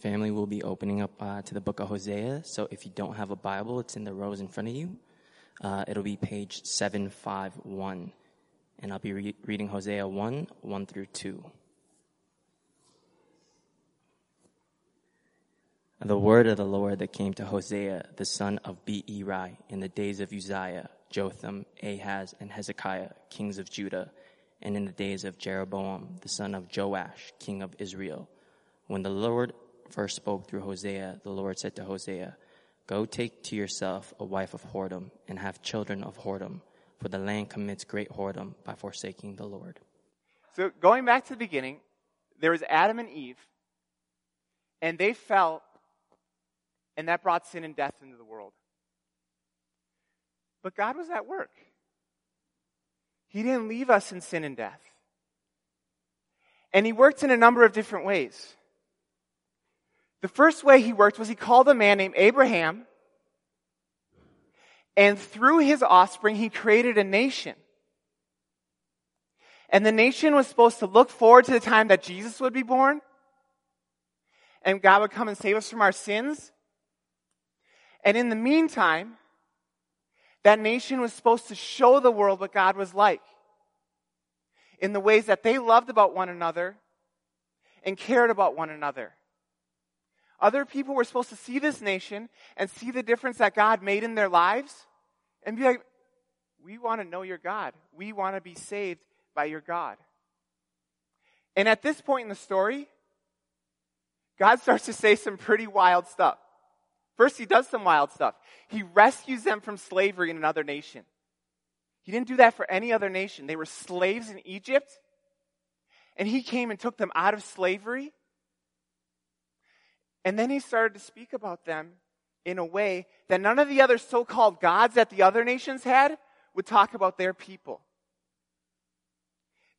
Family will be opening up uh, to the book of Hosea. So if you don't have a Bible, it's in the rows in front of you. Uh, it'll be page 751. And I'll be re- reading Hosea 1 1 through 2. The word of the Lord that came to Hosea, the son of Beeri, in the days of Uzziah, Jotham, Ahaz, and Hezekiah, kings of Judah, and in the days of Jeroboam, the son of Joash, king of Israel. When the Lord first spoke through Hosea, the Lord said to Hosea, Go take to yourself a wife of whoredom, and have children of whoredom, for the land commits great whoredom by forsaking the Lord. So, going back to the beginning, there was Adam and Eve, and they fell, and that brought sin and death into the world. But God was at work. He didn't leave us in sin and death. And He worked in a number of different ways. The first way he worked was he called a man named Abraham, and through his offspring, he created a nation. And the nation was supposed to look forward to the time that Jesus would be born, and God would come and save us from our sins. And in the meantime, that nation was supposed to show the world what God was like in the ways that they loved about one another and cared about one another. Other people were supposed to see this nation and see the difference that God made in their lives and be like, we want to know your God. We want to be saved by your God. And at this point in the story, God starts to say some pretty wild stuff. First, he does some wild stuff. He rescues them from slavery in another nation. He didn't do that for any other nation. They were slaves in Egypt. And he came and took them out of slavery and then he started to speak about them in a way that none of the other so called gods that the other nations had would talk about their people.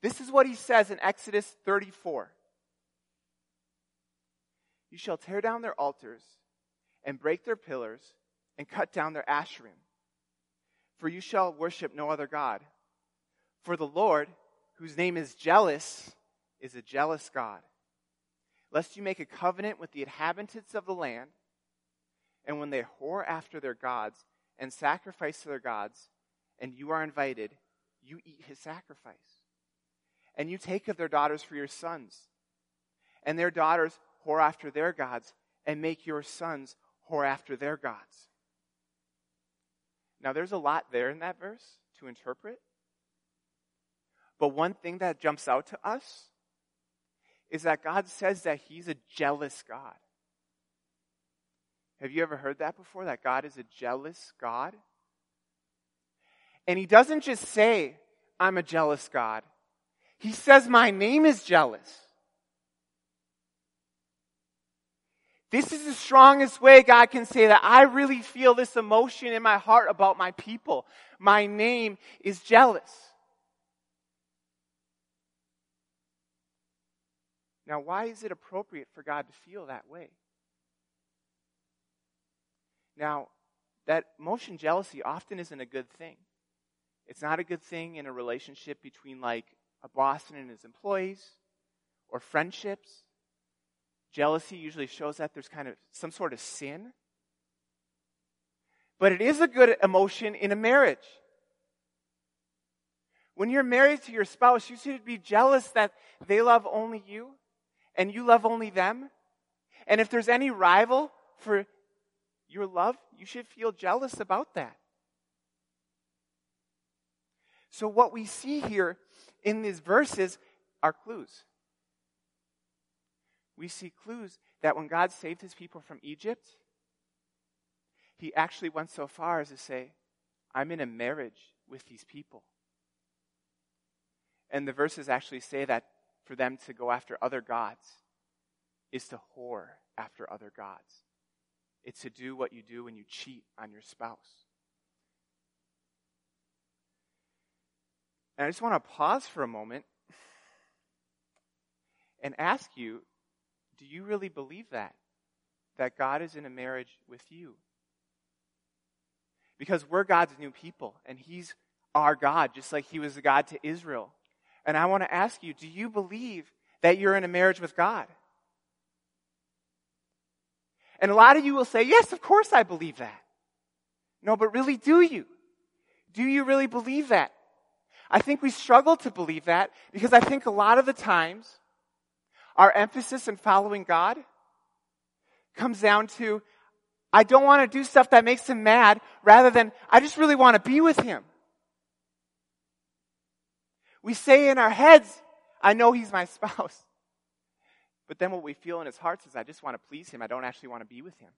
This is what he says in Exodus 34 You shall tear down their altars and break their pillars and cut down their asherim. For you shall worship no other God. For the Lord, whose name is jealous, is a jealous God lest you make a covenant with the inhabitants of the land, and when they whore after their gods and sacrifice to their gods, and you are invited, you eat his sacrifice. And you take of their daughters for your sons, and their daughters whore after their gods, and make your sons whore after their gods. Now, there's a lot there in that verse to interpret. But one thing that jumps out to us is that God says that He's a jealous God. Have you ever heard that before? That God is a jealous God? And He doesn't just say, I'm a jealous God. He says, My name is jealous. This is the strongest way God can say that I really feel this emotion in my heart about my people. My name is jealous. Now, why is it appropriate for God to feel that way? Now, that emotion jealousy often isn't a good thing. It's not a good thing in a relationship between like a boss and his employees or friendships. Jealousy usually shows that there's kind of some sort of sin. But it is a good emotion in a marriage. When you're married to your spouse, you should be jealous that they love only you and you love only them, and if there's any rival for your love, you should feel jealous about that. So, what we see here in these verses are clues. We see clues that when God saved his people from Egypt, he actually went so far as to say, I'm in a marriage with these people. And the verses actually say that for them to go after other gods is to whore after other gods. It's to do what you do when you cheat on your spouse. And I just want to pause for a moment and ask you do you really believe that? That God is in a marriage with you? Because we're God's new people, and He's our God, just like He was the God to Israel. And I want to ask you, do you believe that you're in a marriage with God? And a lot of you will say, yes, of course I believe that. No, but really, do you? Do you really believe that? I think we struggle to believe that because I think a lot of the times our emphasis in following God comes down to, I don't want to do stuff that makes him mad rather than, I just really want to be with him. We say in our heads, I know he's my spouse. But then what we feel in his hearts is, I just want to please him. I don't actually want to be with him.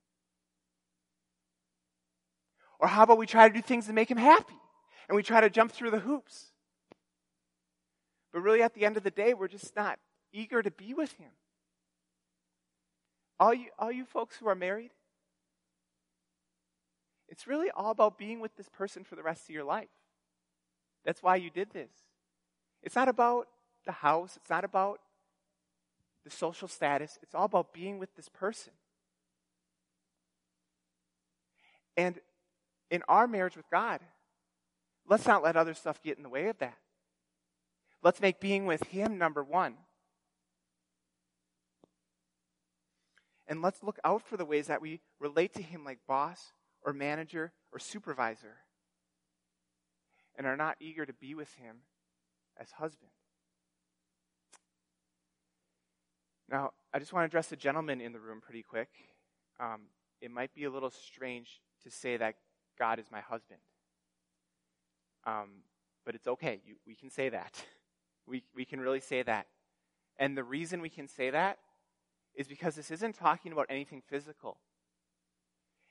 Or how about we try to do things to make him happy? And we try to jump through the hoops. But really, at the end of the day, we're just not eager to be with him. All you, all you folks who are married, it's really all about being with this person for the rest of your life. That's why you did this. It's not about the house, it's not about the social status, it's all about being with this person. And in our marriage with God, let's not let other stuff get in the way of that. Let's make being with Him number one. And let's look out for the ways that we relate to Him like boss or manager or supervisor and are not eager to be with Him as husband. Now, I just want to address the gentleman in the room pretty quick. Um, it might be a little strange to say that God is my husband. Um, but it's okay. You, we can say that. We, we can really say that. And the reason we can say that is because this isn't talking about anything physical.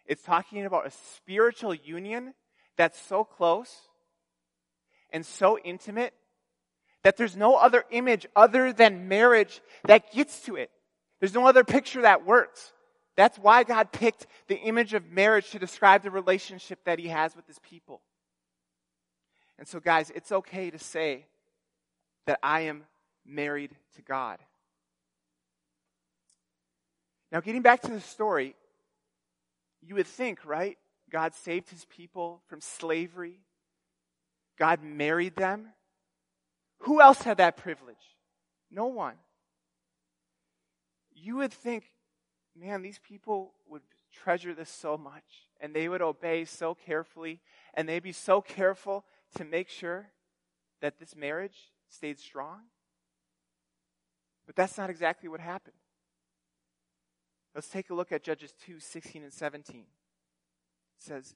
It's talking about a spiritual union that's so close and so intimate that there's no other image other than marriage that gets to it. There's no other picture that works. That's why God picked the image of marriage to describe the relationship that He has with His people. And so, guys, it's okay to say that I am married to God. Now, getting back to the story, you would think, right? God saved his people from slavery. God married them. Who else had that privilege? No one. You would think, man, these people would treasure this so much and they would obey so carefully and they'd be so careful to make sure that this marriage stayed strong. But that's not exactly what happened. Let's take a look at Judges 2 16 and 17. It says,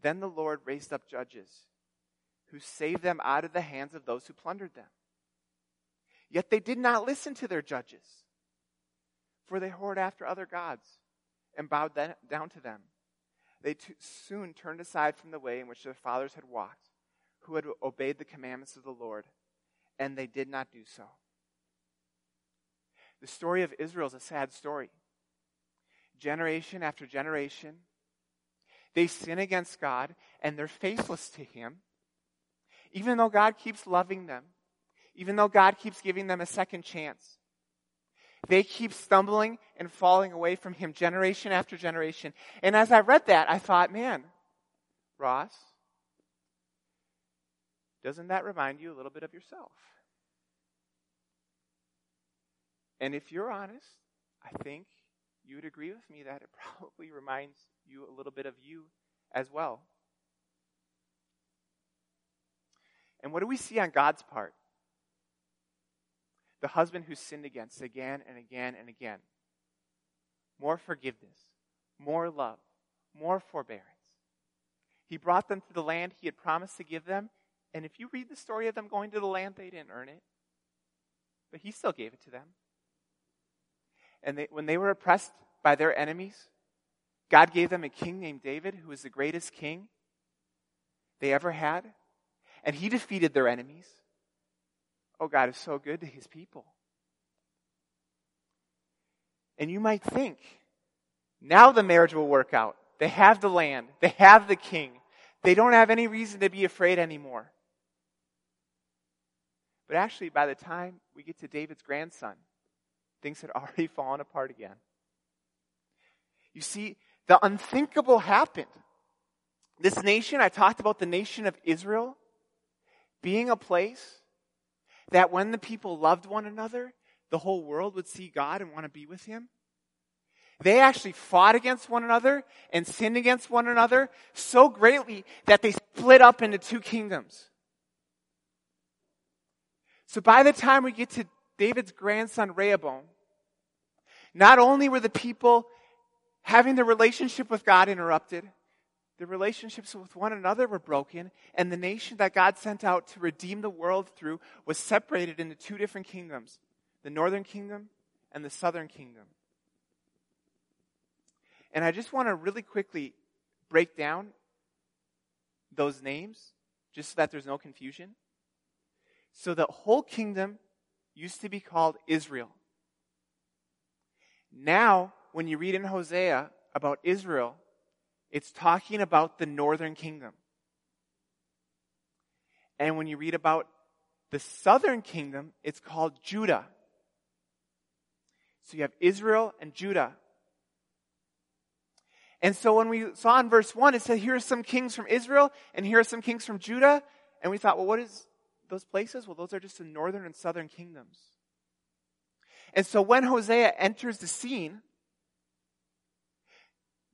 Then the Lord raised up judges who saved them out of the hands of those who plundered them. Yet they did not listen to their judges, for they whored after other gods and bowed down to them. They t- soon turned aside from the way in which their fathers had walked, who had obeyed the commandments of the Lord, and they did not do so. The story of Israel is a sad story. Generation after generation, they sin against God and they're faithless to Him even though God keeps loving them, even though God keeps giving them a second chance. They keep stumbling and falling away from Him generation after generation. And as I read that, I thought, man, Ross, doesn't that remind you a little bit of yourself? And if you're honest, I think you would agree with me that it probably reminds you a little bit of you as well. And what do we see on God's part? The husband who sinned against again and again and again. More forgiveness, more love, more forbearance. He brought them to the land he had promised to give them. And if you read the story of them going to the land, they didn't earn it. But he still gave it to them. And they, when they were oppressed by their enemies, God gave them a king named David, who was the greatest king they ever had and he defeated their enemies. Oh, God is so good to his people. And you might think, now the marriage will work out. They have the land, they have the king. They don't have any reason to be afraid anymore. But actually, by the time we get to David's grandson, things had already fallen apart again. You see, the unthinkable happened. This nation, I talked about the nation of Israel being a place that when the people loved one another, the whole world would see God and want to be with Him. they actually fought against one another and sinned against one another so greatly that they split up into two kingdoms. So by the time we get to David's grandson Rehoboam, not only were the people having their relationship with God interrupted, the relationships with one another were broken, and the nation that God sent out to redeem the world through was separated into two different kingdoms the northern kingdom and the southern kingdom. And I just want to really quickly break down those names just so that there's no confusion. So the whole kingdom used to be called Israel. Now, when you read in Hosea about Israel, it's talking about the northern kingdom. And when you read about the southern kingdom, it's called Judah. So you have Israel and Judah. And so when we saw in verse 1, it said, here are some kings from Israel, and here are some kings from Judah. And we thought, well, what is those places? Well, those are just the northern and southern kingdoms. And so when Hosea enters the scene,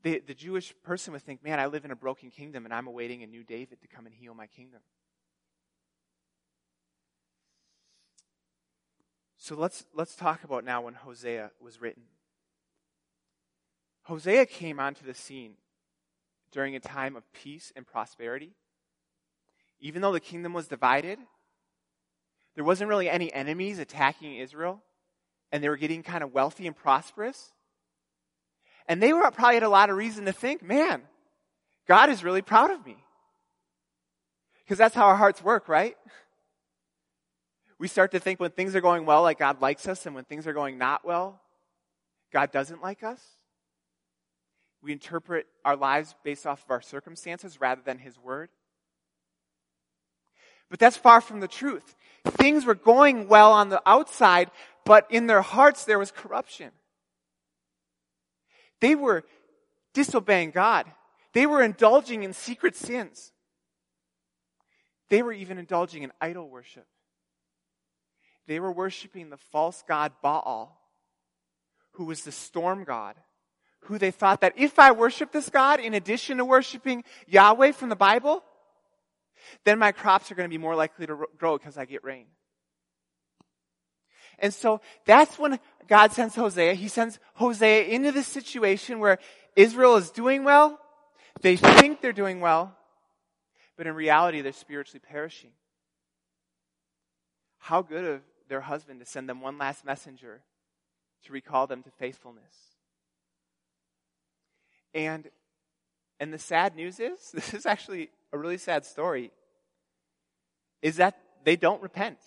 the, the Jewish person would think, man, I live in a broken kingdom and I'm awaiting a new David to come and heal my kingdom. So let's, let's talk about now when Hosea was written. Hosea came onto the scene during a time of peace and prosperity. Even though the kingdom was divided, there wasn't really any enemies attacking Israel, and they were getting kind of wealthy and prosperous. And they were probably had a lot of reason to think, man, God is really proud of me. Because that's how our hearts work, right? We start to think when things are going well, like God likes us, and when things are going not well, God doesn't like us. We interpret our lives based off of our circumstances rather than His Word. But that's far from the truth. Things were going well on the outside, but in their hearts there was corruption. They were disobeying God. They were indulging in secret sins. They were even indulging in idol worship. They were worshiping the false god Baal, who was the storm god, who they thought that if I worship this god, in addition to worshiping Yahweh from the Bible, then my crops are going to be more likely to grow because I get rain. And so that's when God sends Hosea. He sends Hosea into this situation where Israel is doing well. They think they're doing well, but in reality, they're spiritually perishing. How good of their husband to send them one last messenger to recall them to faithfulness. And and the sad news is, this is actually a really sad story, is that they don't repent.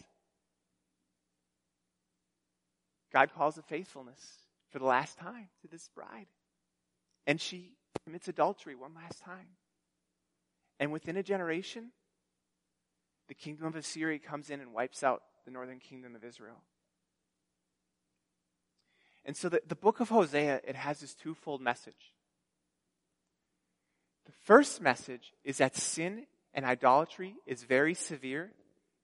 God calls a faithfulness for the last time to this bride. And she commits adultery one last time. And within a generation, the kingdom of Assyria comes in and wipes out the northern kingdom of Israel. And so the, the book of Hosea, it has this twofold message. The first message is that sin and idolatry is very severe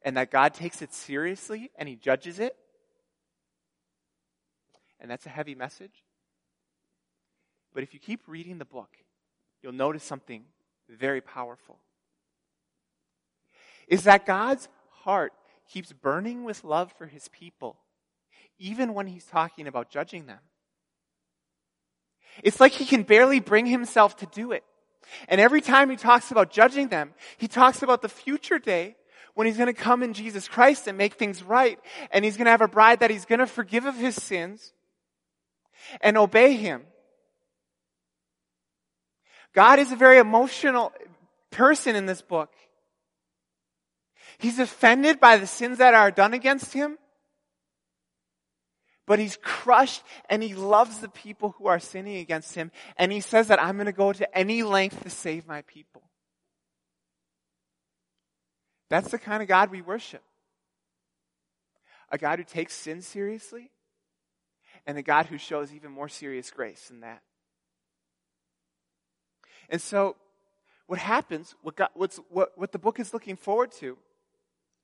and that God takes it seriously and he judges it. And that's a heavy message. But if you keep reading the book, you'll notice something very powerful. Is that God's heart keeps burning with love for his people, even when he's talking about judging them. It's like he can barely bring himself to do it. And every time he talks about judging them, he talks about the future day when he's going to come in Jesus Christ and make things right. And he's going to have a bride that he's going to forgive of his sins and obey him. God is a very emotional person in this book. He's offended by the sins that are done against him. But he's crushed and he loves the people who are sinning against him. And he says that I'm going to go to any length to save my people. That's the kind of God we worship. A God who takes sin seriously and a God who shows even more serious grace than that. And so, what happens, what, God, what, what the book is looking forward to,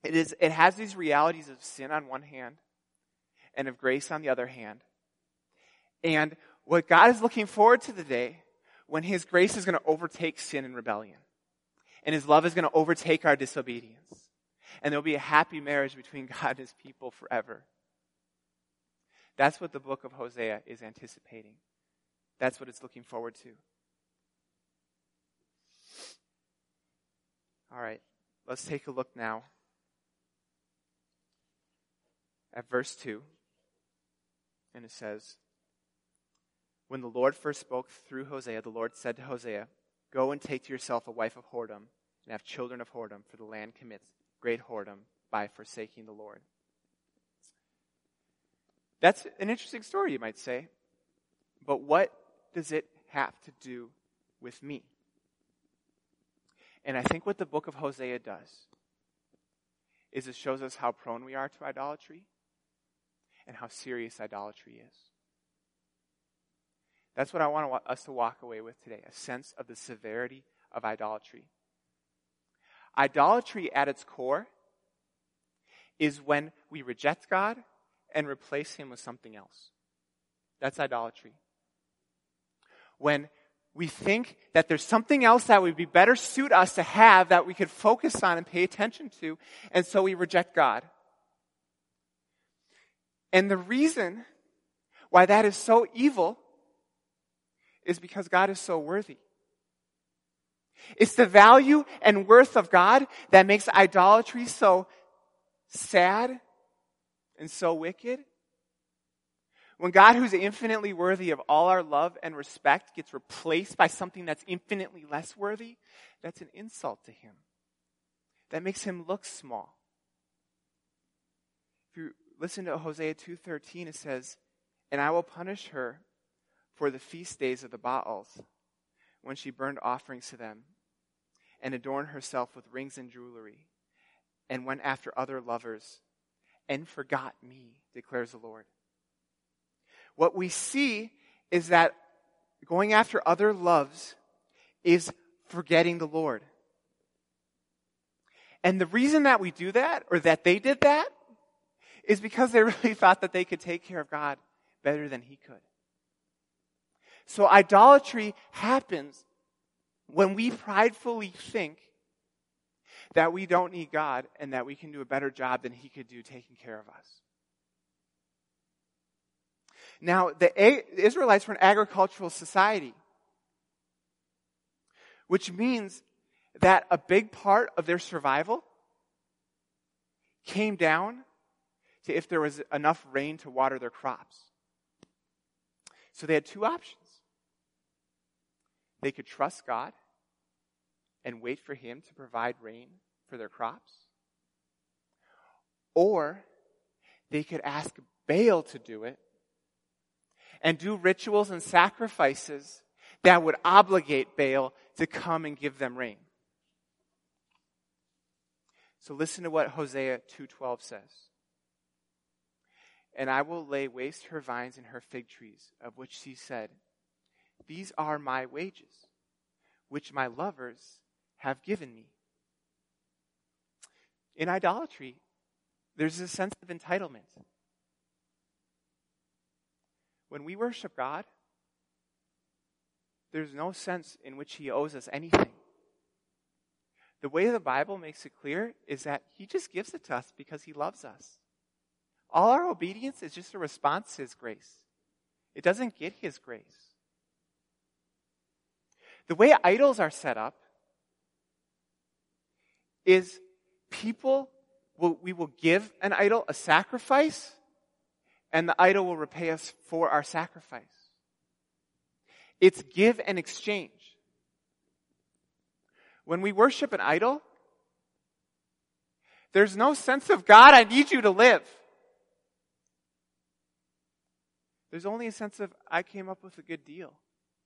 it, is, it has these realities of sin on one hand and of grace on the other hand. And what God is looking forward to the day when His grace is going to overtake sin and rebellion. And His love is going to overtake our disobedience. And there'll be a happy marriage between God and His people forever. That's what the book of Hosea is anticipating. That's what it's looking forward to. All right, let's take a look now at verse 2. And it says, When the Lord first spoke through Hosea, the Lord said to Hosea, Go and take to yourself a wife of whoredom, and have children of whoredom, for the land commits great whoredom by forsaking the Lord. That's an interesting story, you might say. But what does it have to do with me? And I think what the book of Hosea does is it shows us how prone we are to idolatry and how serious idolatry is. That's what I want us to walk away with today a sense of the severity of idolatry. Idolatry at its core is when we reject God and replace Him with something else. That's idolatry. When we think that there's something else that would be better suit us to have that we could focus on and pay attention to, and so we reject God. And the reason why that is so evil is because God is so worthy. It's the value and worth of God that makes idolatry so sad and so wicked. When God, who's infinitely worthy of all our love and respect, gets replaced by something that's infinitely less worthy, that's an insult to Him. That makes Him look small. If you listen to Hosea 2.13, it says, And I will punish her for the feast days of the Baals, when she burned offerings to them, and adorned herself with rings and jewelry, and went after other lovers, and forgot me, declares the Lord. What we see is that going after other loves is forgetting the Lord. And the reason that we do that, or that they did that, is because they really thought that they could take care of God better than He could. So idolatry happens when we pridefully think that we don't need God and that we can do a better job than He could do taking care of us. Now, the Israelites were an agricultural society, which means that a big part of their survival came down to if there was enough rain to water their crops. So they had two options. They could trust God and wait for Him to provide rain for their crops, or they could ask Baal to do it and do rituals and sacrifices that would obligate Baal to come and give them rain. So listen to what Hosea 2:12 says. And I will lay waste her vines and her fig trees, of which she said, These are my wages, which my lovers have given me. In idolatry, there's a sense of entitlement. When we worship God, there's no sense in which He owes us anything. The way the Bible makes it clear is that He just gives it to us because He loves us. All our obedience is just a response to His grace. It doesn't get His grace. The way idols are set up is people will, we will give an idol a sacrifice and the idol will repay us for our sacrifice. It's give and exchange. When we worship an idol, there's no sense of God, I need you to live. There's only a sense of, I came up with a good deal,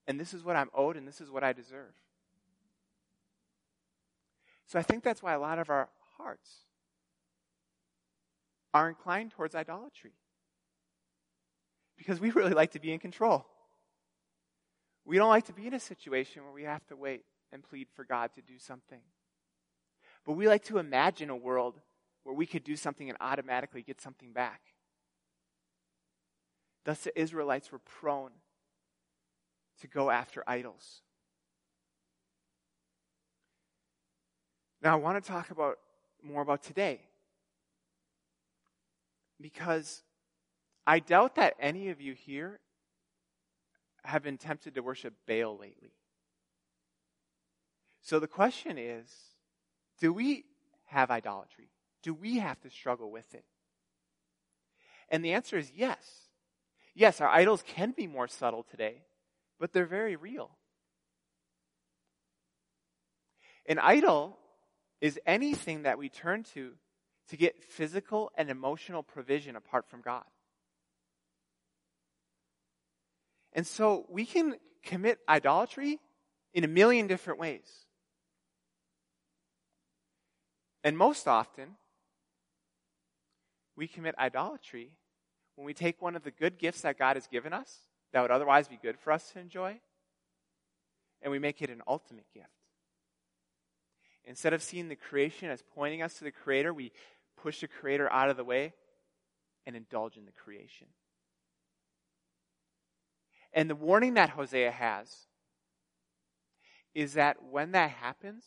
and this is what I'm owed, and this is what I deserve. So I think that's why a lot of our hearts are inclined towards idolatry because we really like to be in control. We don't like to be in a situation where we have to wait and plead for God to do something. But we like to imagine a world where we could do something and automatically get something back. Thus, the Israelites were prone to go after idols. Now, I want to talk about more about today. Because I doubt that any of you here have been tempted to worship Baal lately. So the question is do we have idolatry? Do we have to struggle with it? And the answer is yes. Yes, our idols can be more subtle today, but they're very real. An idol is anything that we turn to to get physical and emotional provision apart from God. And so we can commit idolatry in a million different ways. And most often, we commit idolatry when we take one of the good gifts that God has given us that would otherwise be good for us to enjoy, and we make it an ultimate gift. Instead of seeing the creation as pointing us to the Creator, we push the Creator out of the way and indulge in the creation. And the warning that Hosea has is that when that happens,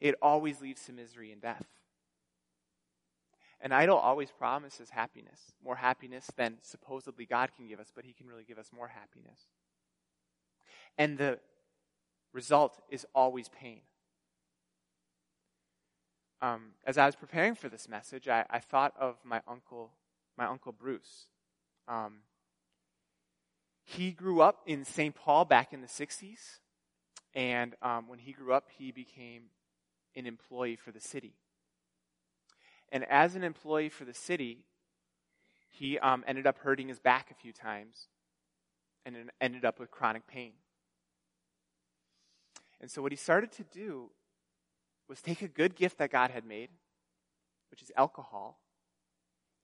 it always leads to misery and death. An idol always promises happiness, more happiness than supposedly God can give us, but He can really give us more happiness. And the result is always pain um, as I was preparing for this message, I, I, thought of my uncle, my uncle Bruce. Um, he grew up in St. Paul back in the 60s, and um, when he grew up, he became an employee for the city. And as an employee for the city, he um, ended up hurting his back a few times and ended up with chronic pain. And so, what he started to do was take a good gift that God had made, which is alcohol,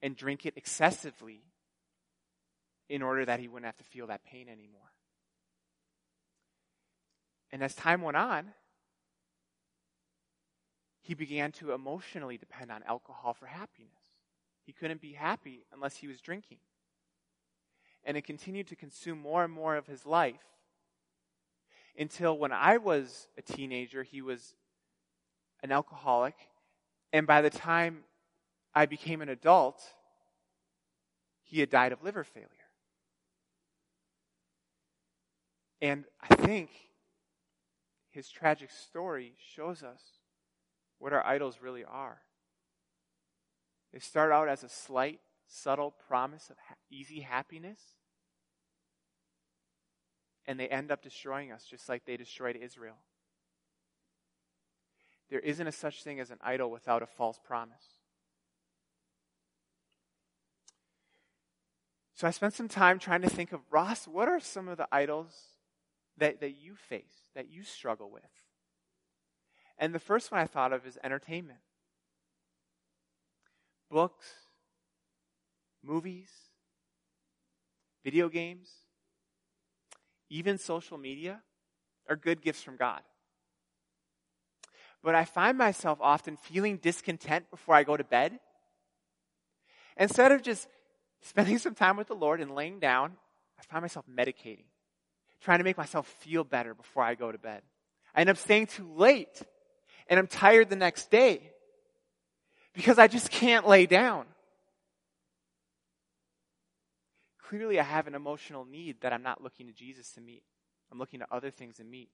and drink it excessively in order that he wouldn't have to feel that pain anymore. And as time went on, he began to emotionally depend on alcohol for happiness. He couldn't be happy unless he was drinking. And it continued to consume more and more of his life until when I was a teenager, he was an alcoholic, and by the time I became an adult, he had died of liver failure. And I think his tragic story shows us what our idols really are. They start out as a slight, subtle promise of ha- easy happiness, and they end up destroying us just like they destroyed Israel. There isn't a such thing as an idol without a false promise. So I spent some time trying to think of, Ross, what are some of the idols that, that you face, that you struggle with? And the first one I thought of is entertainment books, movies, video games, even social media are good gifts from God but I find myself often feeling discontent before I go to bed. Instead of just spending some time with the Lord and laying down, I find myself medicating, trying to make myself feel better before I go to bed. I end up staying too late, and I'm tired the next day because I just can't lay down. Clearly, I have an emotional need that I'm not looking to Jesus to meet. I'm looking to other things to meet.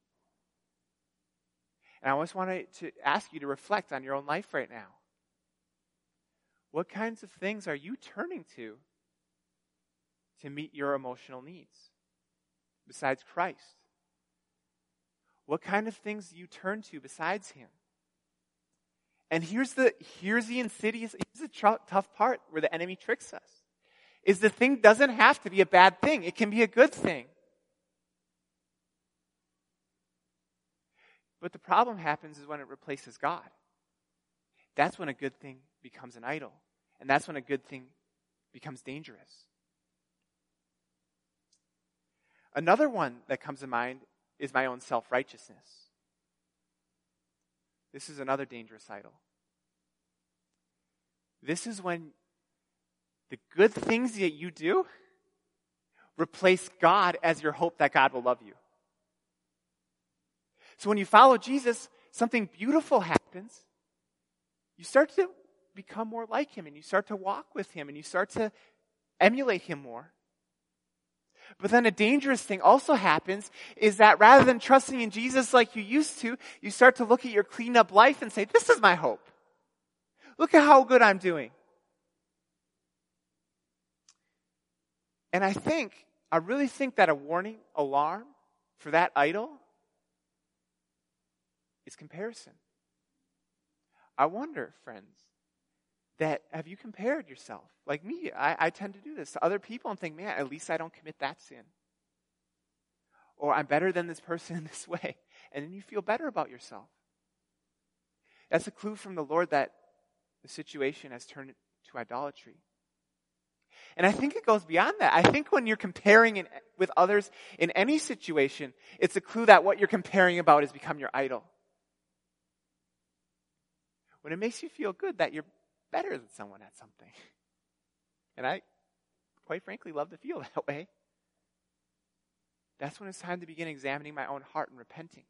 And I always want to ask you to reflect on your own life right now. What kinds of things are you turning to to meet your emotional needs besides Christ? What kind of things do you turn to besides Him? And here's the, here's the insidious, here's the tr- tough part where the enemy tricks us. Is the thing doesn't have to be a bad thing. It can be a good thing. But the problem happens is when it replaces God. That's when a good thing becomes an idol. And that's when a good thing becomes dangerous. Another one that comes to mind is my own self righteousness. This is another dangerous idol. This is when the good things that you do replace God as your hope that God will love you. So when you follow Jesus, something beautiful happens. You start to become more like him and you start to walk with him and you start to emulate him more. But then a dangerous thing also happens is that rather than trusting in Jesus like you used to, you start to look at your cleaned up life and say, this is my hope. Look at how good I'm doing. And I think, I really think that a warning alarm for that idol is comparison. I wonder, friends, that have you compared yourself? Like me, I, I tend to do this to other people and think, man, at least I don't commit that sin. Or I'm better than this person in this way. And then you feel better about yourself. That's a clue from the Lord that the situation has turned to idolatry. And I think it goes beyond that. I think when you're comparing in, with others in any situation, it's a clue that what you're comparing about has become your idol. When it makes you feel good that you're better than someone at something. And I, quite frankly, love to feel that way. That's when it's time to begin examining my own heart and repenting.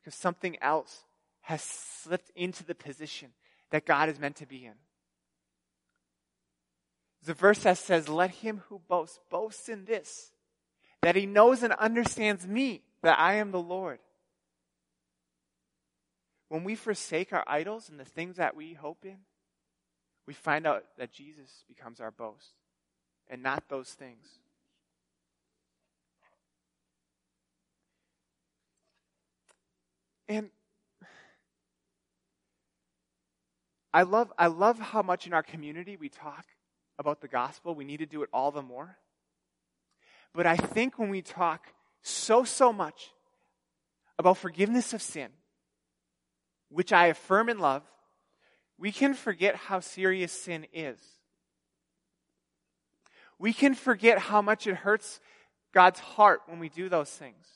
Because something else has slipped into the position that God is meant to be in. The verse that says, Let him who boasts boast in this, that he knows and understands me, that I am the Lord. When we forsake our idols and the things that we hope in, we find out that Jesus becomes our boast and not those things. And I love, I love how much in our community we talk about the gospel. We need to do it all the more. But I think when we talk so, so much about forgiveness of sin, which I affirm in love, we can forget how serious sin is. We can forget how much it hurts God's heart when we do those things.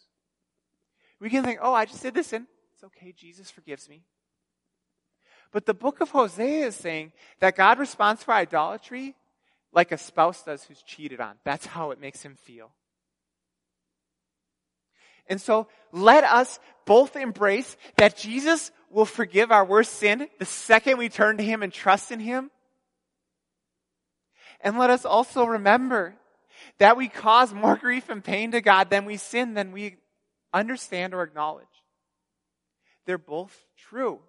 We can think, oh, I just did this sin. It's okay. Jesus forgives me. But the book of Hosea is saying that God responds for idolatry like a spouse does who's cheated on. That's how it makes him feel. And so let us both embrace that Jesus will forgive our worst sin the second we turn to Him and trust in Him. And let us also remember that we cause more grief and pain to God than we sin, than we understand or acknowledge. They're both true.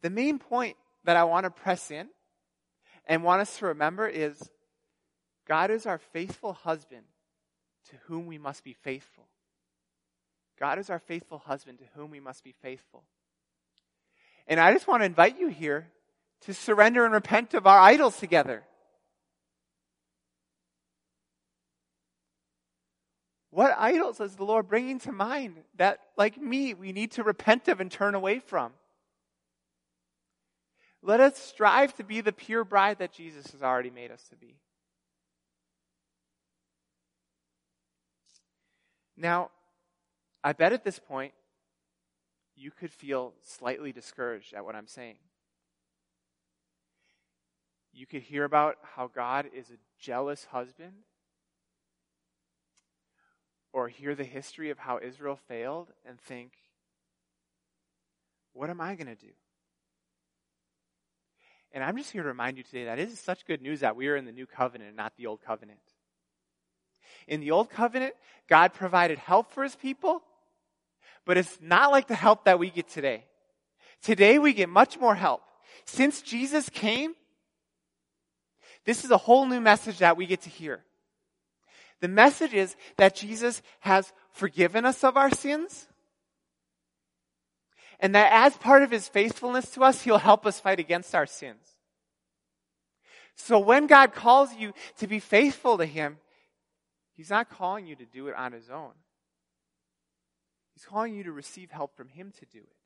The main point that I want to press in and want us to remember is God is our faithful husband to whom we must be faithful. God is our faithful husband to whom we must be faithful. And I just want to invite you here to surrender and repent of our idols together. What idols is the Lord bringing to mind that, like me, we need to repent of and turn away from? Let us strive to be the pure bride that Jesus has already made us to be. Now, I bet at this point, you could feel slightly discouraged at what I'm saying. You could hear about how God is a jealous husband, or hear the history of how Israel failed and think, what am I going to do? And I'm just here to remind you today that it is such good news that we are in the new covenant and not the old covenant. In the old covenant, God provided help for his people, but it's not like the help that we get today. Today we get much more help. Since Jesus came, this is a whole new message that we get to hear. The message is that Jesus has forgiven us of our sins, and that as part of his faithfulness to us, he'll help us fight against our sins. So when God calls you to be faithful to him, he's not calling you to do it on his own. He's calling you to receive help from him to do it.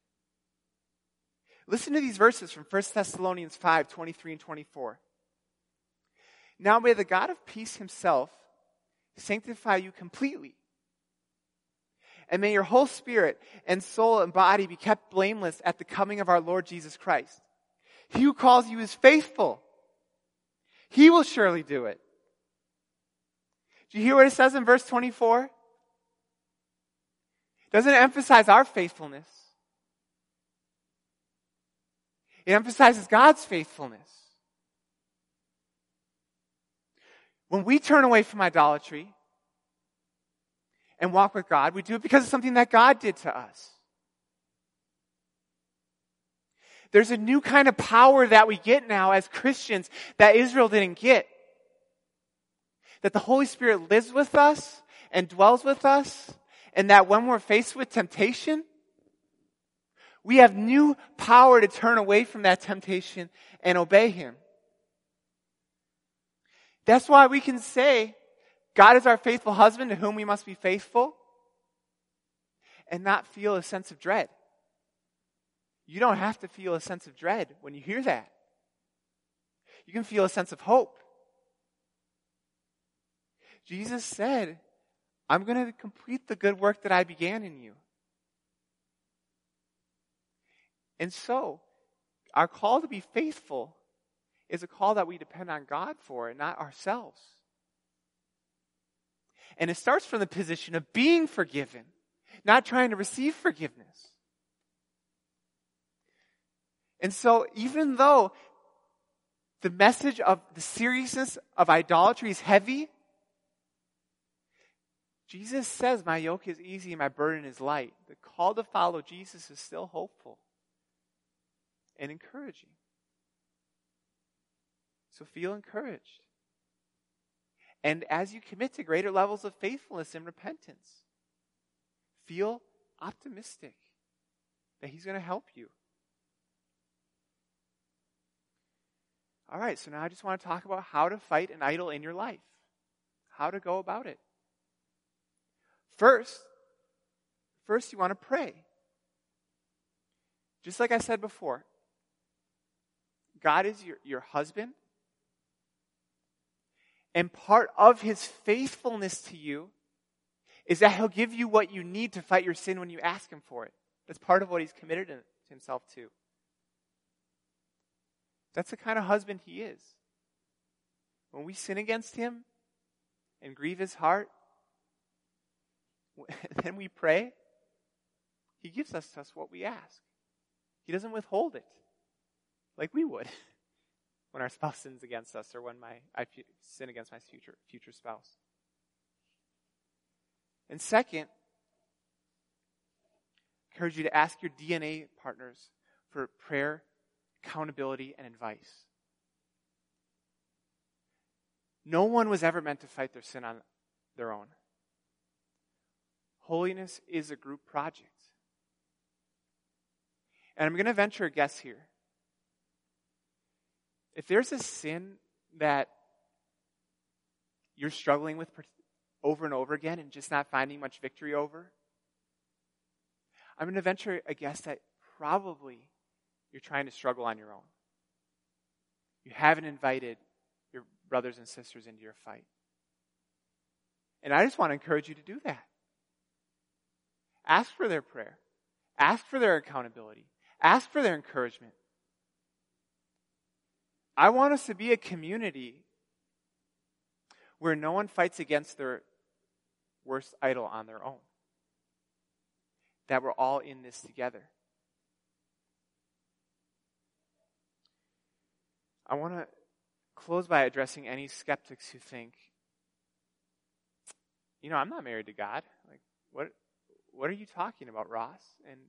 Listen to these verses from 1 Thessalonians 5 23 and 24. Now may the God of peace himself sanctify you completely and may your whole spirit and soul and body be kept blameless at the coming of our Lord Jesus Christ. He who calls you is faithful. He will surely do it. Do you hear what it says in verse 24? Doesn't emphasize our faithfulness? It emphasizes God's faithfulness. When we turn away from idolatry and walk with God, we do it because of something that God did to us. There's a new kind of power that we get now as Christians that Israel didn't get. That the Holy Spirit lives with us and dwells with us, and that when we're faced with temptation, we have new power to turn away from that temptation and obey Him. That's why we can say, God is our faithful husband to whom we must be faithful, and not feel a sense of dread. You don't have to feel a sense of dread when you hear that. You can feel a sense of hope. Jesus said, I'm going to complete the good work that I began in you. And so, our call to be faithful is a call that we depend on God for and not ourselves. And it starts from the position of being forgiven, not trying to receive forgiveness. And so, even though the message of the seriousness of idolatry is heavy, Jesus says, My yoke is easy and my burden is light. The call to follow Jesus is still hopeful and encouraging. So feel encouraged. And as you commit to greater levels of faithfulness and repentance, feel optimistic that He's going to help you. All right, so now I just want to talk about how to fight an idol in your life, how to go about it. First, first you want to pray. Just like I said before, God is your, your husband. And part of his faithfulness to you is that he'll give you what you need to fight your sin when you ask him for it. That's part of what he's committed to himself to. That's the kind of husband he is. When we sin against him and grieve his heart, then we pray, he gives us, us what we ask. He doesn't withhold it like we would when our spouse sins against us or when my I sin against my future future spouse. And second, I encourage you to ask your DNA partners for prayer, accountability, and advice. No one was ever meant to fight their sin on their own. Holiness is a group project. And I'm going to venture a guess here. If there's a sin that you're struggling with over and over again and just not finding much victory over, I'm going to venture a guess that probably you're trying to struggle on your own. You haven't invited your brothers and sisters into your fight. And I just want to encourage you to do that. Ask for their prayer. Ask for their accountability. Ask for their encouragement. I want us to be a community where no one fights against their worst idol on their own. That we're all in this together. I want to close by addressing any skeptics who think, you know, I'm not married to God. Like, what, what are you talking about, Ross? And,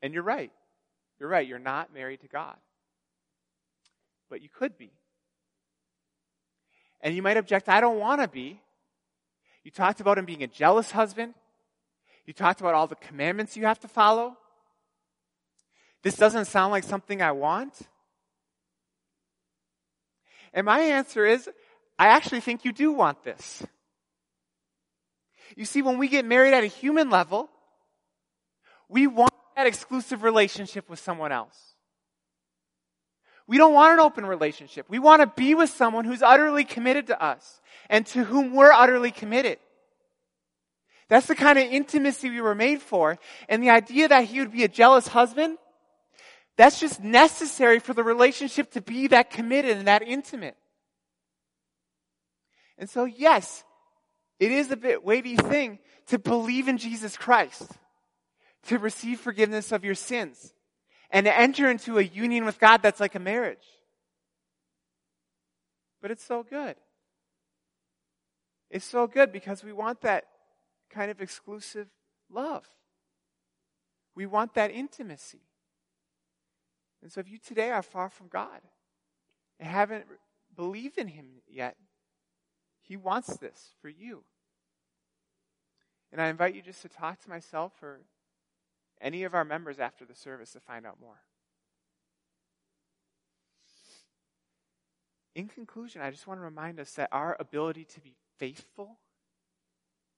and you're right. You're right. You're not married to God but you could be. And you might object, I don't want to be. You talked about him being a jealous husband. You talked about all the commandments you have to follow. This doesn't sound like something I want. And my answer is, I actually think you do want this. You see, when we get married at a human level, we want that exclusive relationship with someone else. We don't want an open relationship. We want to be with someone who's utterly committed to us and to whom we're utterly committed. That's the kind of intimacy we were made for. And the idea that he would be a jealous husband, that's just necessary for the relationship to be that committed and that intimate. And so, yes, It is a bit weighty thing to believe in Jesus Christ, to receive forgiveness of your sins, and to enter into a union with God that's like a marriage. But it's so good. It's so good because we want that kind of exclusive love. We want that intimacy. And so if you today are far from God and haven't believed in Him yet, He wants this for you. And I invite you just to talk to myself or any of our members after the service to find out more. In conclusion, I just want to remind us that our ability to be faithful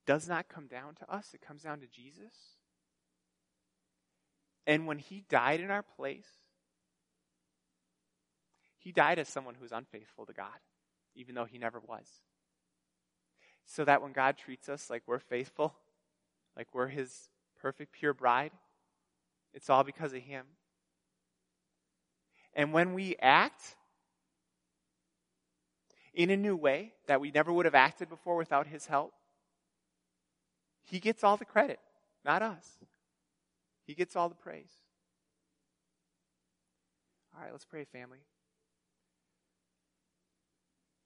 does not come down to us, it comes down to Jesus. And when he died in our place, he died as someone who was unfaithful to God, even though he never was. So that when God treats us like we're faithful, like we're his perfect, pure bride, it's all because of him. And when we act in a new way that we never would have acted before without his help, he gets all the credit, not us. He gets all the praise. All right, let's pray, family.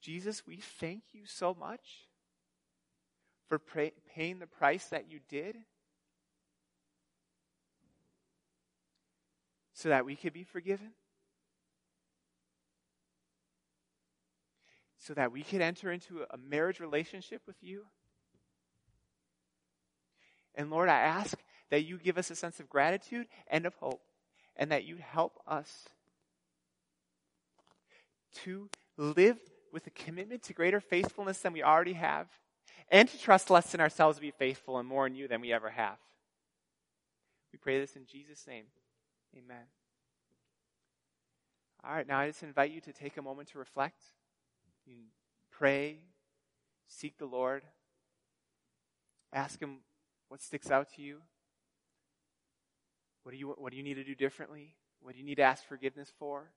Jesus, we thank you so much for pay, paying the price that you did? So that we could be forgiven, so that we could enter into a marriage relationship with you. And Lord, I ask that you give us a sense of gratitude and of hope, and that you help us to live with a commitment to greater faithfulness than we already have, and to trust less in ourselves to be faithful and more in you than we ever have. We pray this in Jesus' name. Amen. All right, now I just invite you to take a moment to reflect. You pray, seek the Lord, ask Him what sticks out to you. What do you, what do you need to do differently? What do you need to ask forgiveness for?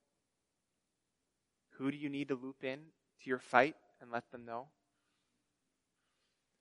Who do you need to loop in to your fight and let them know?